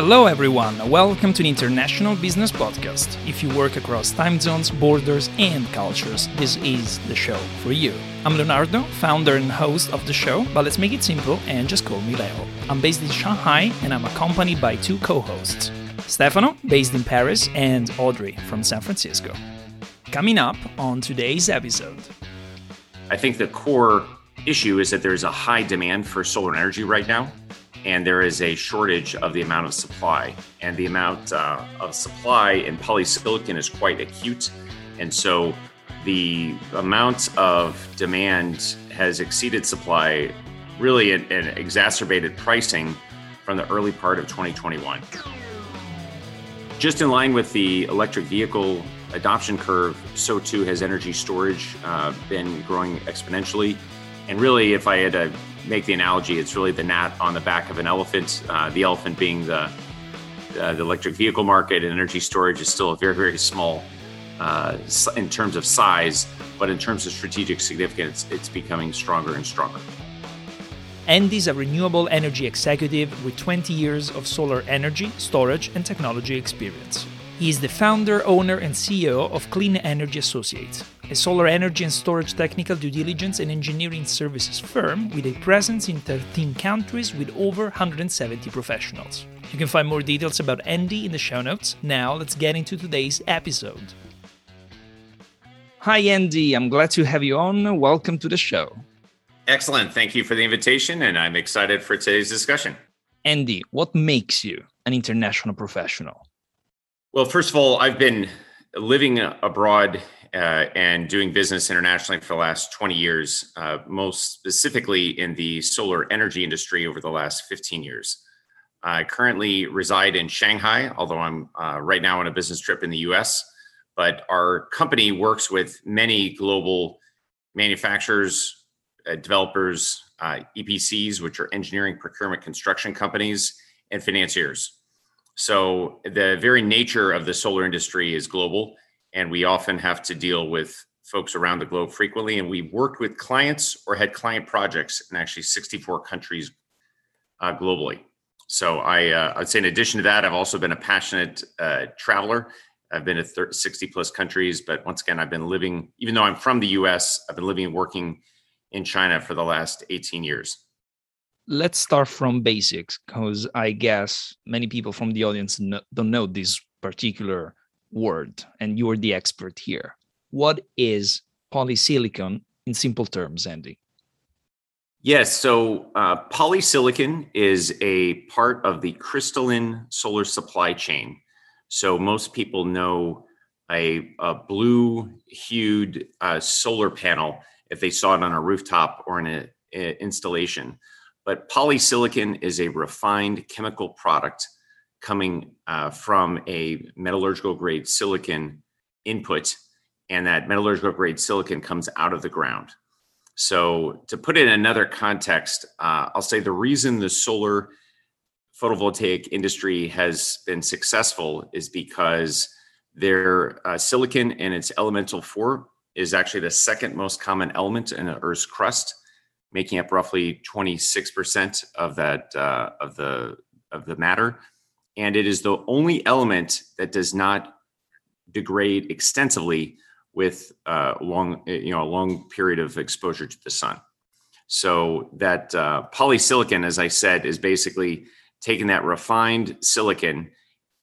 Hello, everyone. Welcome to the International Business Podcast. If you work across time zones, borders, and cultures, this is the show for you. I'm Leonardo, founder and host of the show, but let's make it simple and just call me Leo. I'm based in Shanghai and I'm accompanied by two co hosts Stefano, based in Paris, and Audrey from San Francisco. Coming up on today's episode. I think the core issue is that there's a high demand for solar energy right now and there is a shortage of the amount of supply. And the amount uh, of supply in polysilicon is quite acute. And so the amount of demand has exceeded supply, really, and, exacerbated pricing from the early part of 2021. Just in line with the electric vehicle adoption curve, so too has energy storage uh, been growing exponentially. And really, if I had to make the analogy, it's really the gnat on the back of an elephant. Uh, the elephant being the uh, the electric vehicle market and energy storage is still a very very small uh, in terms of size, but in terms of strategic significance, it's becoming stronger and stronger. Andy's a renewable energy executive with 20 years of solar energy, storage, and technology experience. He is the founder, owner, and CEO of Clean Energy Associates, a solar energy and storage technical due diligence and engineering services firm with a presence in 13 countries with over 170 professionals. You can find more details about Andy in the show notes. Now, let's get into today's episode. Hi, Andy. I'm glad to have you on. Welcome to the show. Excellent. Thank you for the invitation, and I'm excited for today's discussion. Andy, what makes you an international professional? Well, first of all, I've been living abroad uh, and doing business internationally for the last 20 years, uh, most specifically in the solar energy industry over the last 15 years. I currently reside in Shanghai, although I'm uh, right now on a business trip in the US. But our company works with many global manufacturers, uh, developers, uh, EPCs, which are engineering, procurement, construction companies, and financiers. So the very nature of the solar industry is global, and we often have to deal with folks around the globe frequently. And we worked with clients or had client projects in actually 64 countries uh, globally. So I, uh, I'd say in addition to that, I've also been a passionate uh, traveler. I've been to 30, 60 plus countries, but once again, I've been living, even though I'm from the US, I've been living and working in China for the last 18 years let's start from basics because I guess many people from the audience don't know this particular word, and you're the expert here. What is polysilicon in simple terms, Andy? Yes, so uh, polysilicon is a part of the crystalline solar supply chain. So most people know a, a blue hued uh, solar panel if they saw it on a rooftop or in an installation. But polysilicon is a refined chemical product coming uh, from a metallurgical grade silicon input, and that metallurgical grade silicon comes out of the ground. So, to put it in another context, uh, I'll say the reason the solar photovoltaic industry has been successful is because their uh, silicon and its elemental four is actually the second most common element in the Earth's crust making up roughly 26% of that uh, of the of the matter and it is the only element that does not degrade extensively with uh, long you know a long period of exposure to the sun so that uh, polysilicon as i said is basically taking that refined silicon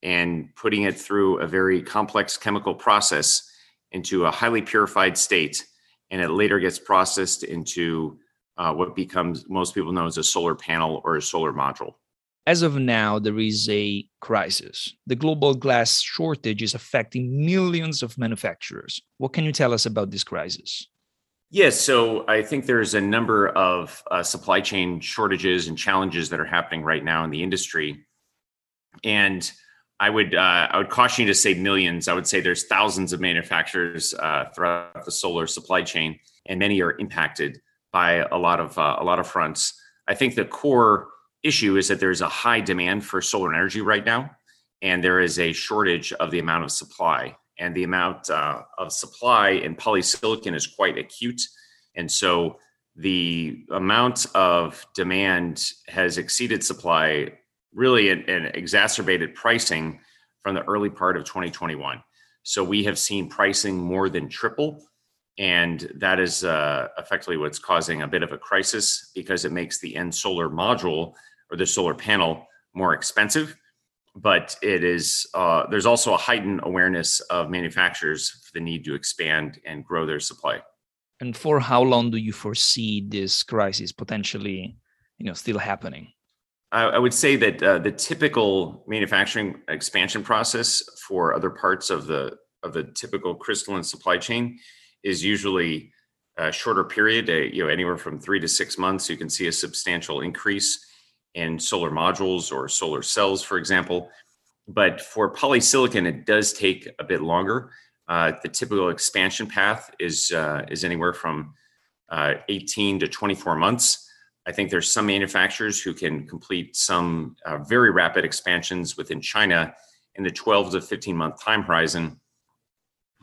and putting it through a very complex chemical process into a highly purified state and it later gets processed into uh, what becomes most people know as a solar panel or a solar module. As of now, there is a crisis. The global glass shortage is affecting millions of manufacturers. What can you tell us about this crisis? Yes, so I think there's a number of uh, supply chain shortages and challenges that are happening right now in the industry, and I would uh, I would caution you to say millions. I would say there's thousands of manufacturers uh, throughout the solar supply chain, and many are impacted by a lot of uh, a lot of fronts. I think the core issue is that there's a high demand for solar energy right now, and there is a shortage of the amount of supply. And the amount uh, of supply in polysilicon is quite acute, and so the amount of demand has exceeded supply really an, an exacerbated pricing from the early part of 2021. So we have seen pricing more than triple. And that is uh, effectively what's causing a bit of a crisis because it makes the end solar module or the solar panel more expensive. But it is uh, there's also a heightened awareness of manufacturers for the need to expand and grow their supply. And for how long do you foresee this crisis potentially, you know, still happening? I would say that uh, the typical manufacturing expansion process for other parts of the of the typical crystalline supply chain is usually a shorter period, uh, you know, anywhere from three to six months. You can see a substantial increase in solar modules or solar cells, for example. But for polysilicon, it does take a bit longer. Uh, the typical expansion path is uh, is anywhere from uh, 18 to 24 months. I think there's some manufacturers who can complete some uh, very rapid expansions within China in the 12 to 15 month time horizon.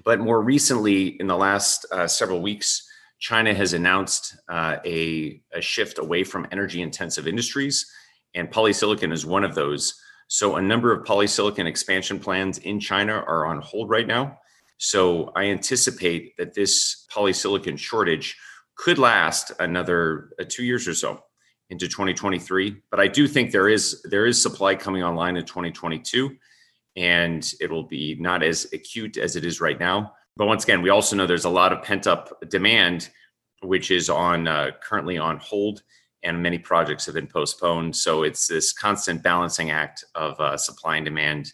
But more recently, in the last uh, several weeks, China has announced uh, a, a, shift away from energy intensive industries, and polysilicon is one of those. So, a number of polysilicon expansion plans in China are on hold right now. So, I anticipate that this polysilicon shortage could last another uh, two years or so into 2023. But I do think there is there is supply coming online in 2022, and it will be not as acute as it is right now. But once again, we also know there's a lot of pent up demand, which is on uh, currently on hold, and many projects have been postponed. So it's this constant balancing act of uh, supply and demand.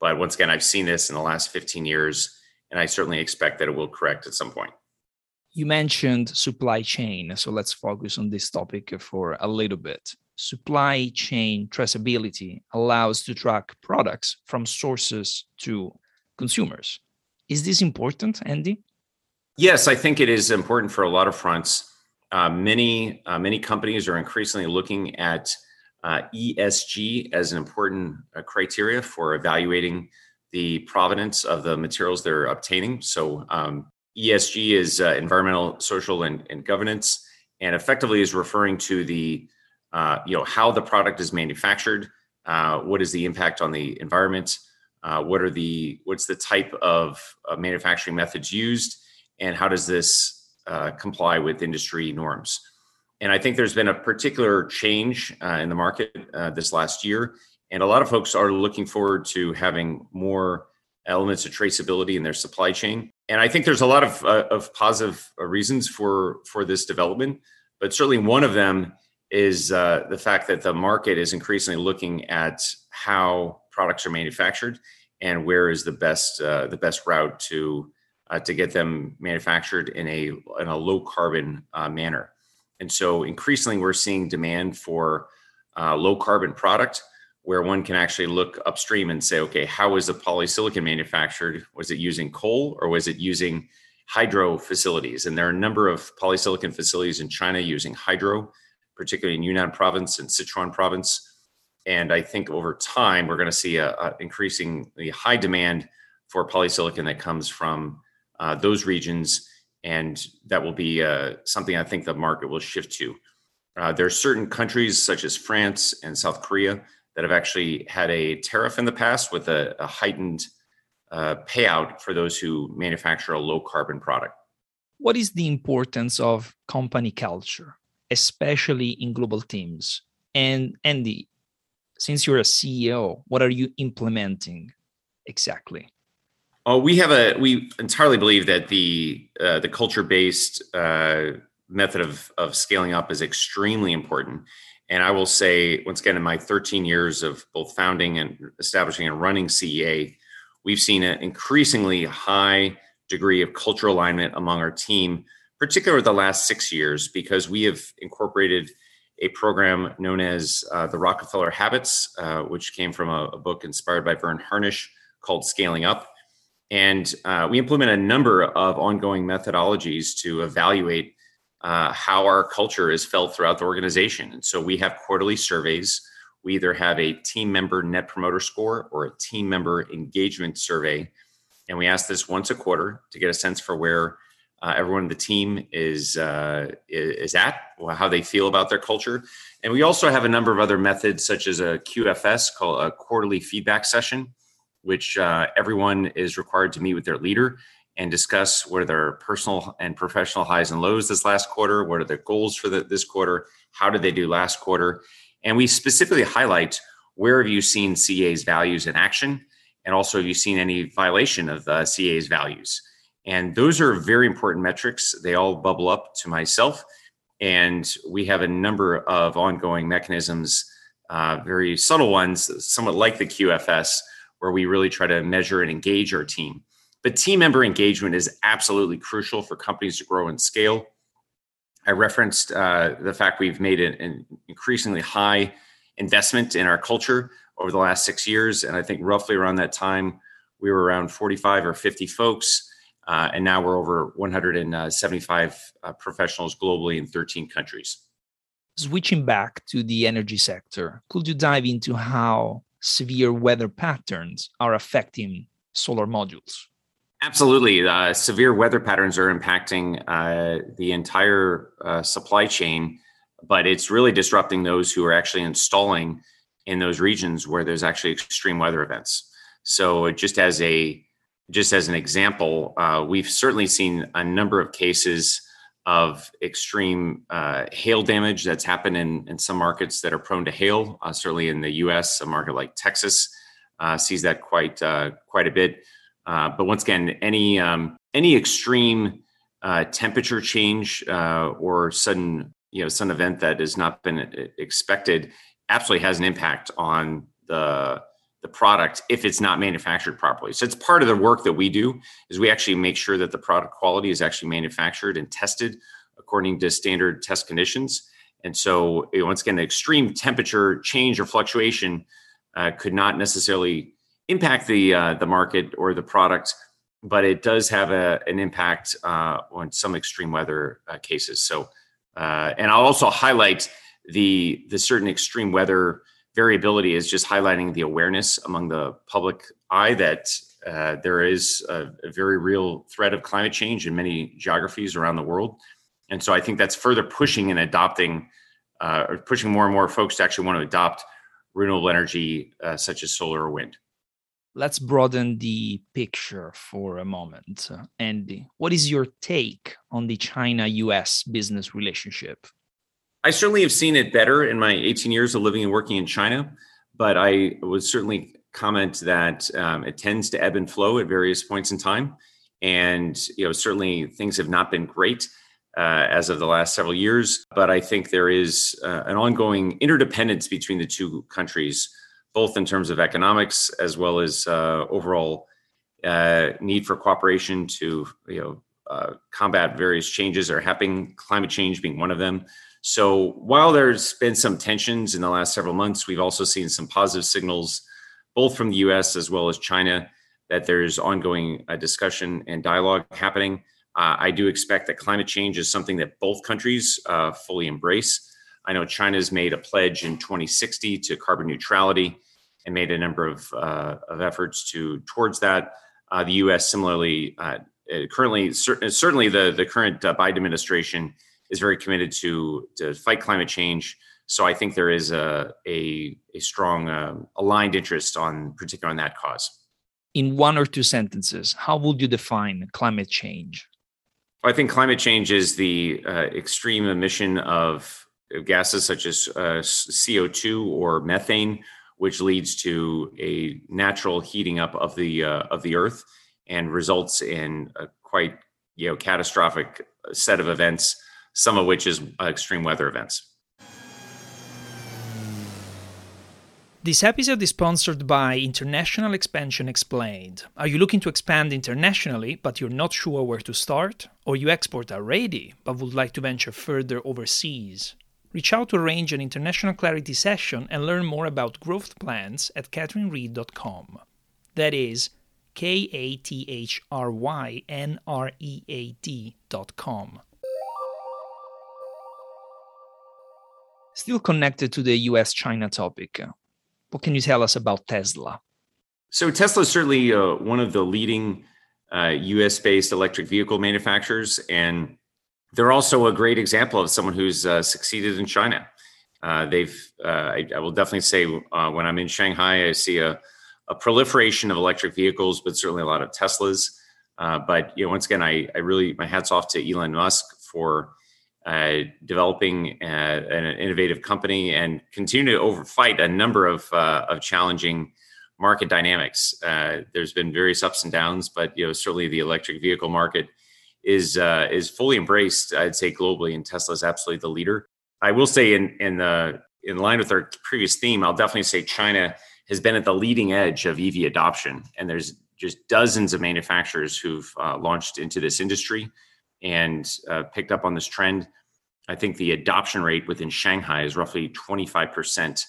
But once again, I've seen this in the last 15 years, and I certainly expect that it will correct at some point you mentioned supply chain. So let's focus on this topic for a little bit. Supply chain traceability allows to track products from sources to consumers. Is this important, Andy? Yes, I think it is important for a lot of fronts. Uh, many uh, many companies are increasingly looking at uh, ESG as an important uh, criteria for evaluating the provenance of the materials they're obtaining. So, um, ESG is uh, environmental, social, and, and, governance, and effectively is referring to the uh, you know how the product is manufactured, what is the impact on the environment, what are the what's the type of manufacturing methods used, and how does this uh, comply with industry norms. And I think there's been a particular change uh, in the market this last year, and a lot of folks are looking forward to having more elements of traceability in their supply chain. And I think there's a lot of, uh, of positive uh, reasons for, for this development, but certainly one of them is uh, the fact that the market is increasingly looking at how products are manufactured and where is the best uh, the best route to uh, to get them manufactured in a in a low carbon uh, manner. And so increasingly we're seeing demand for low carbon product where one can actually look upstream and say, okay, how was the polysilicon manufactured? Was it using coal or was it using hydro facilities? And there are a number of polysilicon facilities in China using hydro, particularly in Yunnan province and Sichuan province. And I think over time, we're going to see a, a increasingly high demand for polysilicon that comes from uh, those regions. And that will be uh, something I think the market will shift to. Uh, there are certain countries such as France and South Korea that have actually had a tariff in the past with a, a heightened uh, payout for those who manufacture a low carbon product. What is the importance of company culture, especially in global teams? And Andy, since you're a CEO, what are you implementing exactly? Oh, we have a we entirely believe that the uh, the culture based uh, method of of scaling up is extremely important. And I will say, once again, in my 13 years of both founding and establishing and running CEA, we've seen an increasingly high degree of cultural alignment among our team, particularly the last six years, because we have incorporated a program known as uh, the Rockefeller Habits, uh, which came from a, a, book inspired by Verne Harnish called Scaling Up. And uh, we implement a number of ongoing methodologies to evaluate uh, how our culture is felt throughout the organization. And so we have quarterly surveys. We either have a team member net promoter score or a team member engagement survey. And we ask this once a quarter to get a sense for where uh, everyone in the team is uh, is at, how they feel about their culture, and we also have a number of other methods, such as a QFS, called a quarterly feedback session, which uh, everyone is required to meet with their leader and discuss what are their personal and professional highs and lows this last quarter, what are their goals for the, this quarter, how did they do last quarter, and we specifically highlight where have you seen CEA's values in action, and also have you seen any violation of the CEA's values. And those are very important metrics. They all bubble up to myself. And we have a number of ongoing mechanisms, uh, very subtle ones, somewhat like the QFS, where we really try to measure and engage our team. But team member engagement is absolutely crucial for companies to grow and scale. I referenced uh, the fact we've made an, increasingly high investment in our culture over the last six years. And I think roughly around that time, we were around 45 or 50 folks. Uh, and now we're over 175 uh, professionals globally in 13 countries. Switching back to the energy sector, could you dive into how severe weather patterns are affecting solar modules? Absolutely. Uh, severe weather patterns are impacting uh, the entire uh, supply chain, but it's really disrupting those who are actually installing in those regions where there's actually extreme weather events. So, just as a just as an example, uh, we've certainly seen a number of cases of extreme uh, hail damage that's happened in, in some markets that are prone to hail. Uh, certainly in the U.S., a market like Texas uh, sees that quite uh, quite a bit. Uh, but once again, any um, any extreme temperature change or sudden you know sudden event that has not been expected absolutely has an impact on the the product if it's not manufactured properly. So it's part of the work that we do is we actually make sure that the product quality is actually manufactured and tested according to standard test conditions. And so once again, the extreme temperature change or fluctuation uh, could not necessarily impact the uh, the market or the product, but it does have a, an impact uh, on some extreme weather uh, cases. So, uh, and I'll also highlight the the certain extreme weather variability is just highlighting the awareness among the public eye that uh, there is a, a, very real threat of climate change in many geographies around the world. And so I think that's further pushing and adopting, uh, or pushing more and more folks to actually want to adopt renewable energy uh, such as solar or wind. Let's broaden the picture for a moment. Andy, what is your take on the China US business relationship? I certainly have seen it better in my 18 years of living and working in China, but I would certainly comment that um, it tends to ebb and flow at various points in time. And you know, certainly things have not been great uh, as of the last several years, but I think there is uh, an ongoing interdependence between the two countries, both in terms of economics as well as uh, overall uh, need for cooperation to you know uh, combat various changes are happening, climate change being one of them. So while there's been some tensions in the last several months, we've also seen some positive signals, both from the US as well as China, that there's ongoing uh, discussion and dialogue happening. Uh, I do expect that climate change is something that both countries uh, fully embrace. I know China's made a pledge in 2060 to carbon neutrality and made a number of, uh, of efforts to towards that. Uh, the U.S. similarly, uh, currently, certainly the, the current Biden administration is very committed to to fight climate change. So I think there is a a, a strong uh, aligned interest on particular on that cause. In one or two sentences, how would you define climate change? I think climate change is the uh, extreme emission of gases such as uh, CO2 or methane, which leads to a natural heating up of the uh, of the Earth and results in a quite you know catastrophic set of events some of which is uh, extreme weather events. This episode is sponsored by International Expansion Explained. Are you looking to expand internationally, but you're not sure where to start? Or you export already, but would like to venture further overseas? Reach out to arrange an international clarity session and learn more about growth plans at kathrynread.com. That is K A T H R Y N R E A D.com. Still connected to the US China topic, what can you tell us about Tesla? So, Tesla is certainly uh, one of the leading uh, US based electric vehicle manufacturers. And they're also a great example of someone who's uh, succeeded in China. Uh, they've, uh, I, I, will definitely say, uh, when I'm in Shanghai, I see a, a, proliferation of electric vehicles, but certainly a lot of Teslas. Uh, but you know, once again, I, I really my hats off to Elon Musk for uh, developing uh, an innovative company and continue to overfight a number of uh, of challenging market dynamics. Uh, there's been various ups and downs, but you know certainly the electric vehicle market is uh, is fully embraced. I'd say globally, and Tesla is absolutely the leader. I will say in in the in line with our previous theme, I'll definitely say China has been at the leading edge of EV adoption, and there's just dozens of manufacturers who've launched into this industry and uh, picked up on this trend. I think the adoption rate within Shanghai is roughly 25%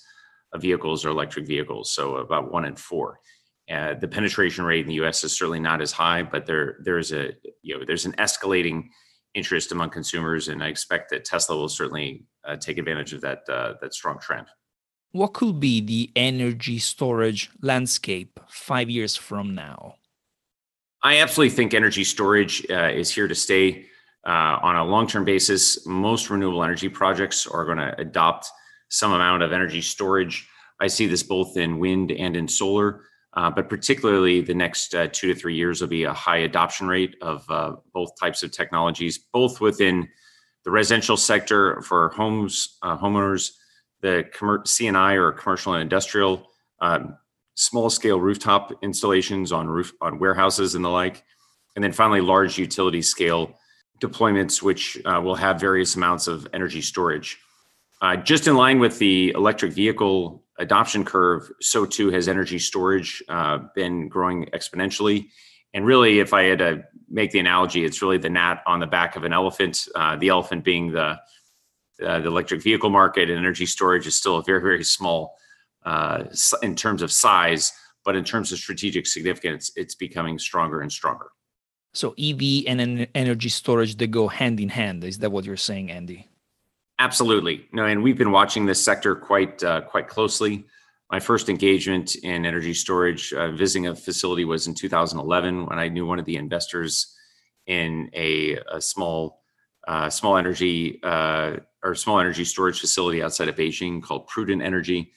of vehicles are electric vehicles, so about one in four. Uh, the penetration rate in the U.S. is certainly not as high, but there there's a you know there's an escalating interest among consumers, and I expect that Tesla will certainly uh, take advantage of that uh, that strong trend. What could be the energy storage landscape five years from now? I absolutely think energy storage uh, is here to stay uh, on a long term basis. Most renewable energy projects are going to adopt some amount of energy storage. I see this both in wind and in solar, uh, but particularly the next uh, two to three years will be a high adoption rate of uh, both types of technologies, both within the residential sector for homes, uh, homeowners, the C&I or commercial and industrial, um, small scale rooftop installations on roof on warehouses and the like, and then finally large utility scale deployments, which uh, will have various amounts of energy storage. Uh, just in line with the electric vehicle adoption curve, so too has energy storage uh, been growing exponentially. And really, if I had to make the analogy, it's really the gnat on the back of an elephant. Uh, the elephant being the uh, the electric vehicle market and energy storage is still a very very small uh, in terms of size, but in terms of strategic significance, it's becoming stronger and stronger. So EV and energy storage they go hand in hand. Is that what you're saying, Andy? Absolutely. No, and we've been watching this sector quite uh, quite closely. My first engagement in energy storage, uh, visiting a facility, was in 2011 when I knew one of the investors in a, a small uh, small energy uh, or small energy storage facility outside of Beijing called Prudent Energy.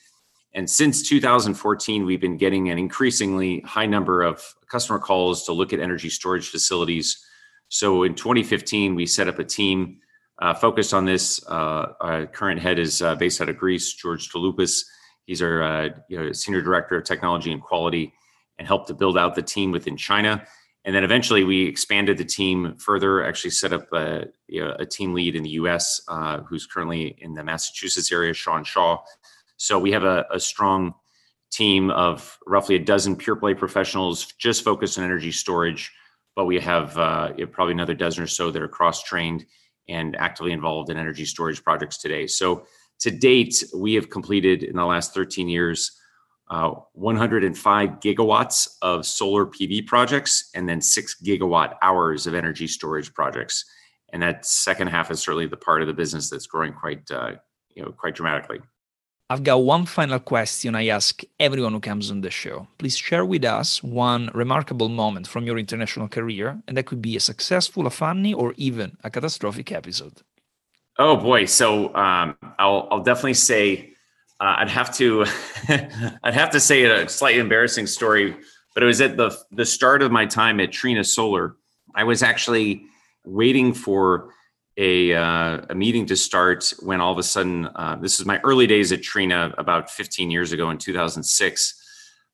And since 2014, we've been getting an increasingly high number of customer calls to look at energy storage facilities. So in 2015, we set up a team uh, focused on this. Uh, our current head is uh, based out of Greece, George Touloupas. He's our uh, you know, senior director of technology and quality, and helped to build out the team within China. And then eventually, we expanded the team further. Actually, set up a, you know, a team lead in the U.S. Uh, who's currently in the Massachusetts area, Sean Shaw. So we have a, a strong team of roughly a dozen pure play professionals just focused on energy storage. But we have uh, probably another dozen or so that are cross trained and actively involved in energy storage projects today. So to date, we have completed in the last 13 years uh, 105 gigawatts of solar PV projects and then six gigawatt hours of energy storage projects. And that second half is certainly the part of the business that's growing quite, uh, you know, quite dramatically. I've got one final question I ask everyone who comes on the show. Please share with us one remarkable moment from your international career, and that could be a successful, a funny, or even a catastrophic episode. Oh boy! So um, I'll, I'll definitely say uh, I'd have to I'd have to say a slightly embarrassing story, but it was at the the start of my time at Trina Solar. I was actually waiting for a, uh, a meeting to start when all of a sudden, uh, this is my early days at Trina about 15 years ago in 2006.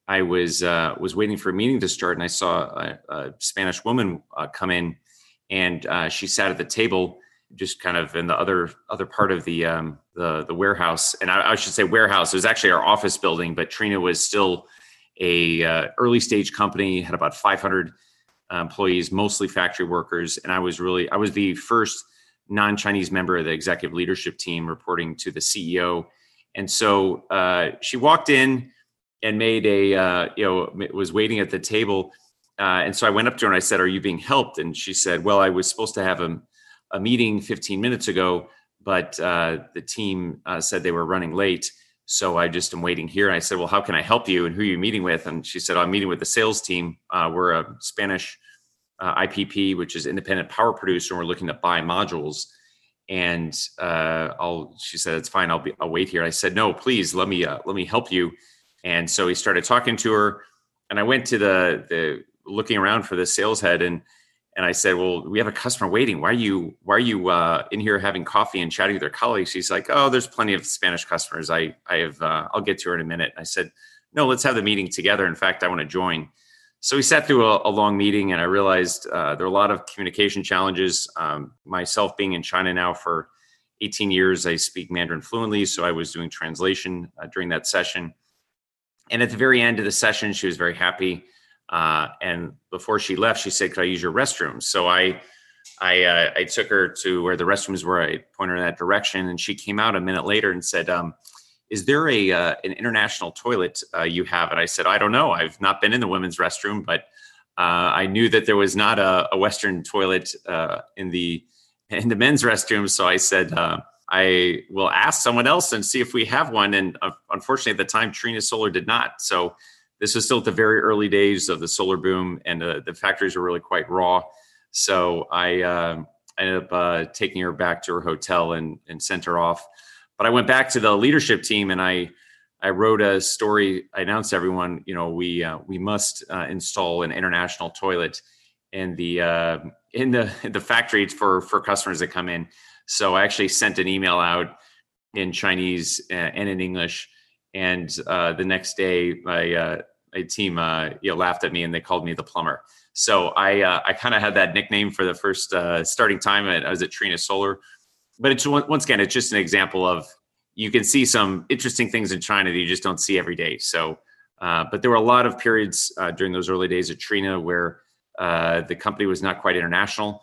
I was uh, was waiting for a meeting to start, and I saw a, a Spanish woman uh, come in, and uh, she sat at the table, just kind of in the other other part of the um, the, the warehouse, and I, I, should say warehouse. It was actually our office building, but Trina was still a uh, early stage company, had about 500 employees, mostly factory workers, and I was really I was the first non-Chinese member of the executive leadership team reporting to the CEO. And so uh, she walked in and made a, uh, you know, was waiting at the table. Uh, and so I went up to her and I said, Are you being helped? And she said, Well, I was supposed to have a, a meeting 15 minutes ago, but uh, the team uh, said they were running late. So I just am waiting here. And I said, Well, how can I help you? And who are you meeting with? And she said, I'm meeting with the sales team. Uh, we're a Spanish uh, IPP, which is independent power producer, and we're looking to buy modules. And uh, I'll, she said, it's fine. I'll be, I'll wait here. I said, no, please let me, uh, let me help you. And so he started talking to her, and I went to the the looking around for the sales head, and and I said, well, we have a customer waiting. Why are you why are you uh, in here having coffee and chatting with their colleagues? She's like, oh, there's plenty of Spanish customers. I I have uh, I'll get to her in a minute. I said, no, let's have the meeting together. In fact, I want to join. So we sat through a, a long meeting, and I realized uh, there are a lot of communication challenges. Um, myself being in China now for 18 years, I speak Mandarin fluently, so I was doing translation uh, during that session. And at the very end of the session, she was very happy. Uh, and before she left, she said, "Could I use your restroom?" So I, I, uh, I took her to where the restrooms were. I pointed her in that direction, and she came out a minute later and said, um, "Is there a uh, an international toilet uh, you have?" And I said, "I don't know. I've not been in the women's restroom, but uh, I knew that there was not a, a Western toilet uh, in the in the men's restroom." So I said. I will ask someone else and see if we have one. And uh, unfortunately, at the time, Trina Solar did not. So this was still at the very early days of the solar boom, and uh, the factories were really quite raw. So I uh, ended up uh, taking her back to her hotel and, and sent her off. But I went back to the leadership team and I I wrote a story. I announced everyone, you know, we uh, we must uh, install an international toilet in the in the the factory for for customers that come in. So I actually sent an email out in Chinese uh, and in English. And uh, the next day, my, uh, my team uh, you know, laughed at me and they called me the plumber. So I uh, I kind of had that nickname for the first uh, starting time. I was at Trina Solar, but it's once again it's just an example of you can see some interesting things in China that you just don't see every day. So, uh, but there were a lot of periods uh, during those early days at Trina where uh, the company was not quite international.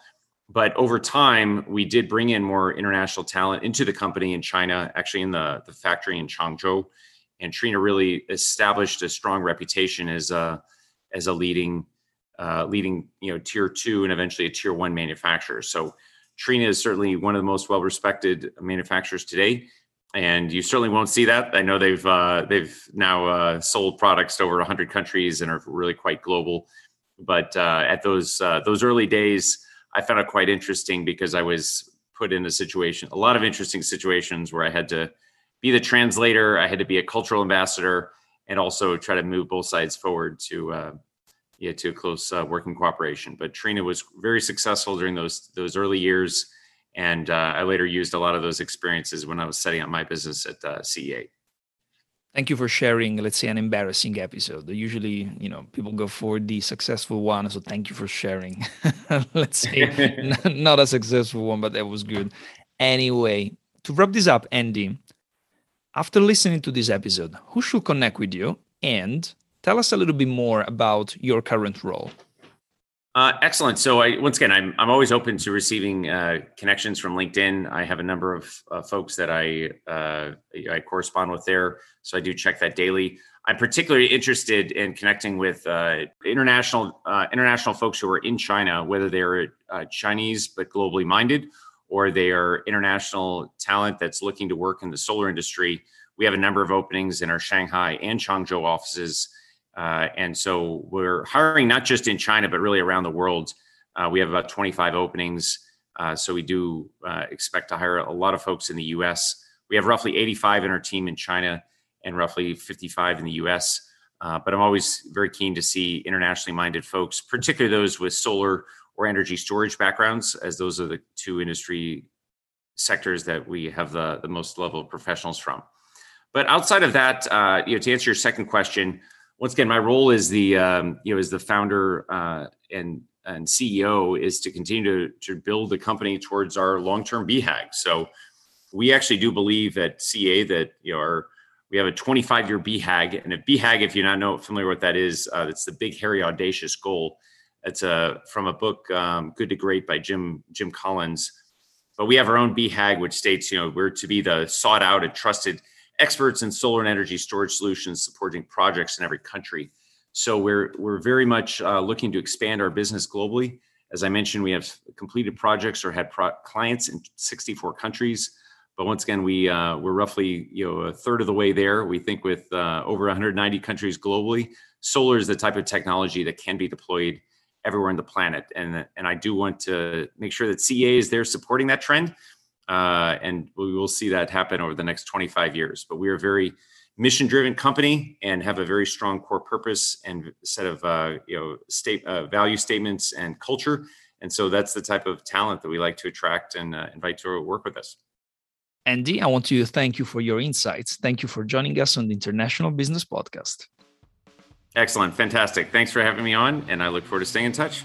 But over time we did bring in more international talent into the company in china actually in the, the factory in changzhou. And trina really established a strong reputation as a as a leading uh, leading you know tier two and eventually a tier one manufacturer. So trina is certainly one of the most well respected manufacturers today and you certainly won't see that. I know they've uh, they've now uh, sold products to over 100 countries and are really quite global. But uh, at those uh, those early days I found it quite interesting because I was put in a situation, a lot of interesting situations where I had to be the translator, I had to be a cultural ambassador, and also try to move both sides forward to uh, yeah to a close uh, working cooperation. But Trina was very successful during those those early years, and uh, I later used a lot of those experiences when I was setting up my business at uh, CEA thank you for sharing let's say an embarrassing episode. Usually you know people go for the successful one so thank you for sharing. Let's say not a successful one but that was good. Anyway to wrap this up andy after listening to this episode who should connect with you? And tell us a little bit more about your current role uh, excellent. So, I, once again, I'm I'm always open to receiving uh, connections from LinkedIn. I have a number of uh, folks that I uh, I correspond with there, so I do check that daily. I'm particularly interested in connecting with uh, international uh, international folks who are in China, whether they're Chinese but globally minded, or they are international talent that's looking to work in the solar industry. We have a number of openings in our Shanghai and Changzhou offices uh, and so we're hiring not just in China, but really around the world. Uh, we have about 25 openings. Uh, so we do uh, expect to hire a lot of folks in the US. We have roughly 85 in our team in China and roughly 55 in the US. Uh, but I'm always very keen to see internationally minded folks, particularly those with solar or energy storage backgrounds, as those are the two industry sectors that we have the, the most level of professionals from. But outside of that, uh, you know, to answer your second question, once again, my role is the um, you know as the founder uh, and and CEO is to continue to to build the company towards our long term BHAG. So we actually do believe at CEA that you know our we have a 25 year BHAG, and a BHAG, if you're not know familiar what that is, uh, it's the big, hairy, audacious goal. It's a from a book, um, Good to Great by Jim Jim Collins. But we have our own BHAG, which states, you know, we're to be the sought out and trusted experts in solar and energy storage solutions supporting projects in every country. So we're we're very much uh, looking to expand our business globally. As I mentioned, we have completed projects or had pro- clients in 64 countries. But once again, we uh, we're roughly you know a third of the way there. We think with uh, over 190 countries globally, solar is the type of technology that can be deployed everywhere on the planet. And, and I do want to make sure that CEA is there supporting that trend. Uh, and we will see that happen over the next 25 years. But we are a very mission driven company and have a very strong core purpose and set of uh, you know state uh, value statements and culture. And so that's the type of talent that we like to attract and uh, invite to work with us. Andy, I want to thank you for your insights. Thank you for joining us on the International Business Podcast. Excellent. Fantastic. Thanks for having me on, and I look forward to staying in touch.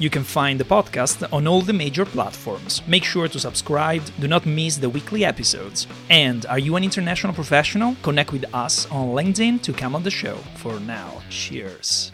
You can find the podcast on all the major platforms. Make sure to subscribe, do not miss the weekly episodes. And are you an international professional? Connect with us on LinkedIn to come on the show. For now, cheers.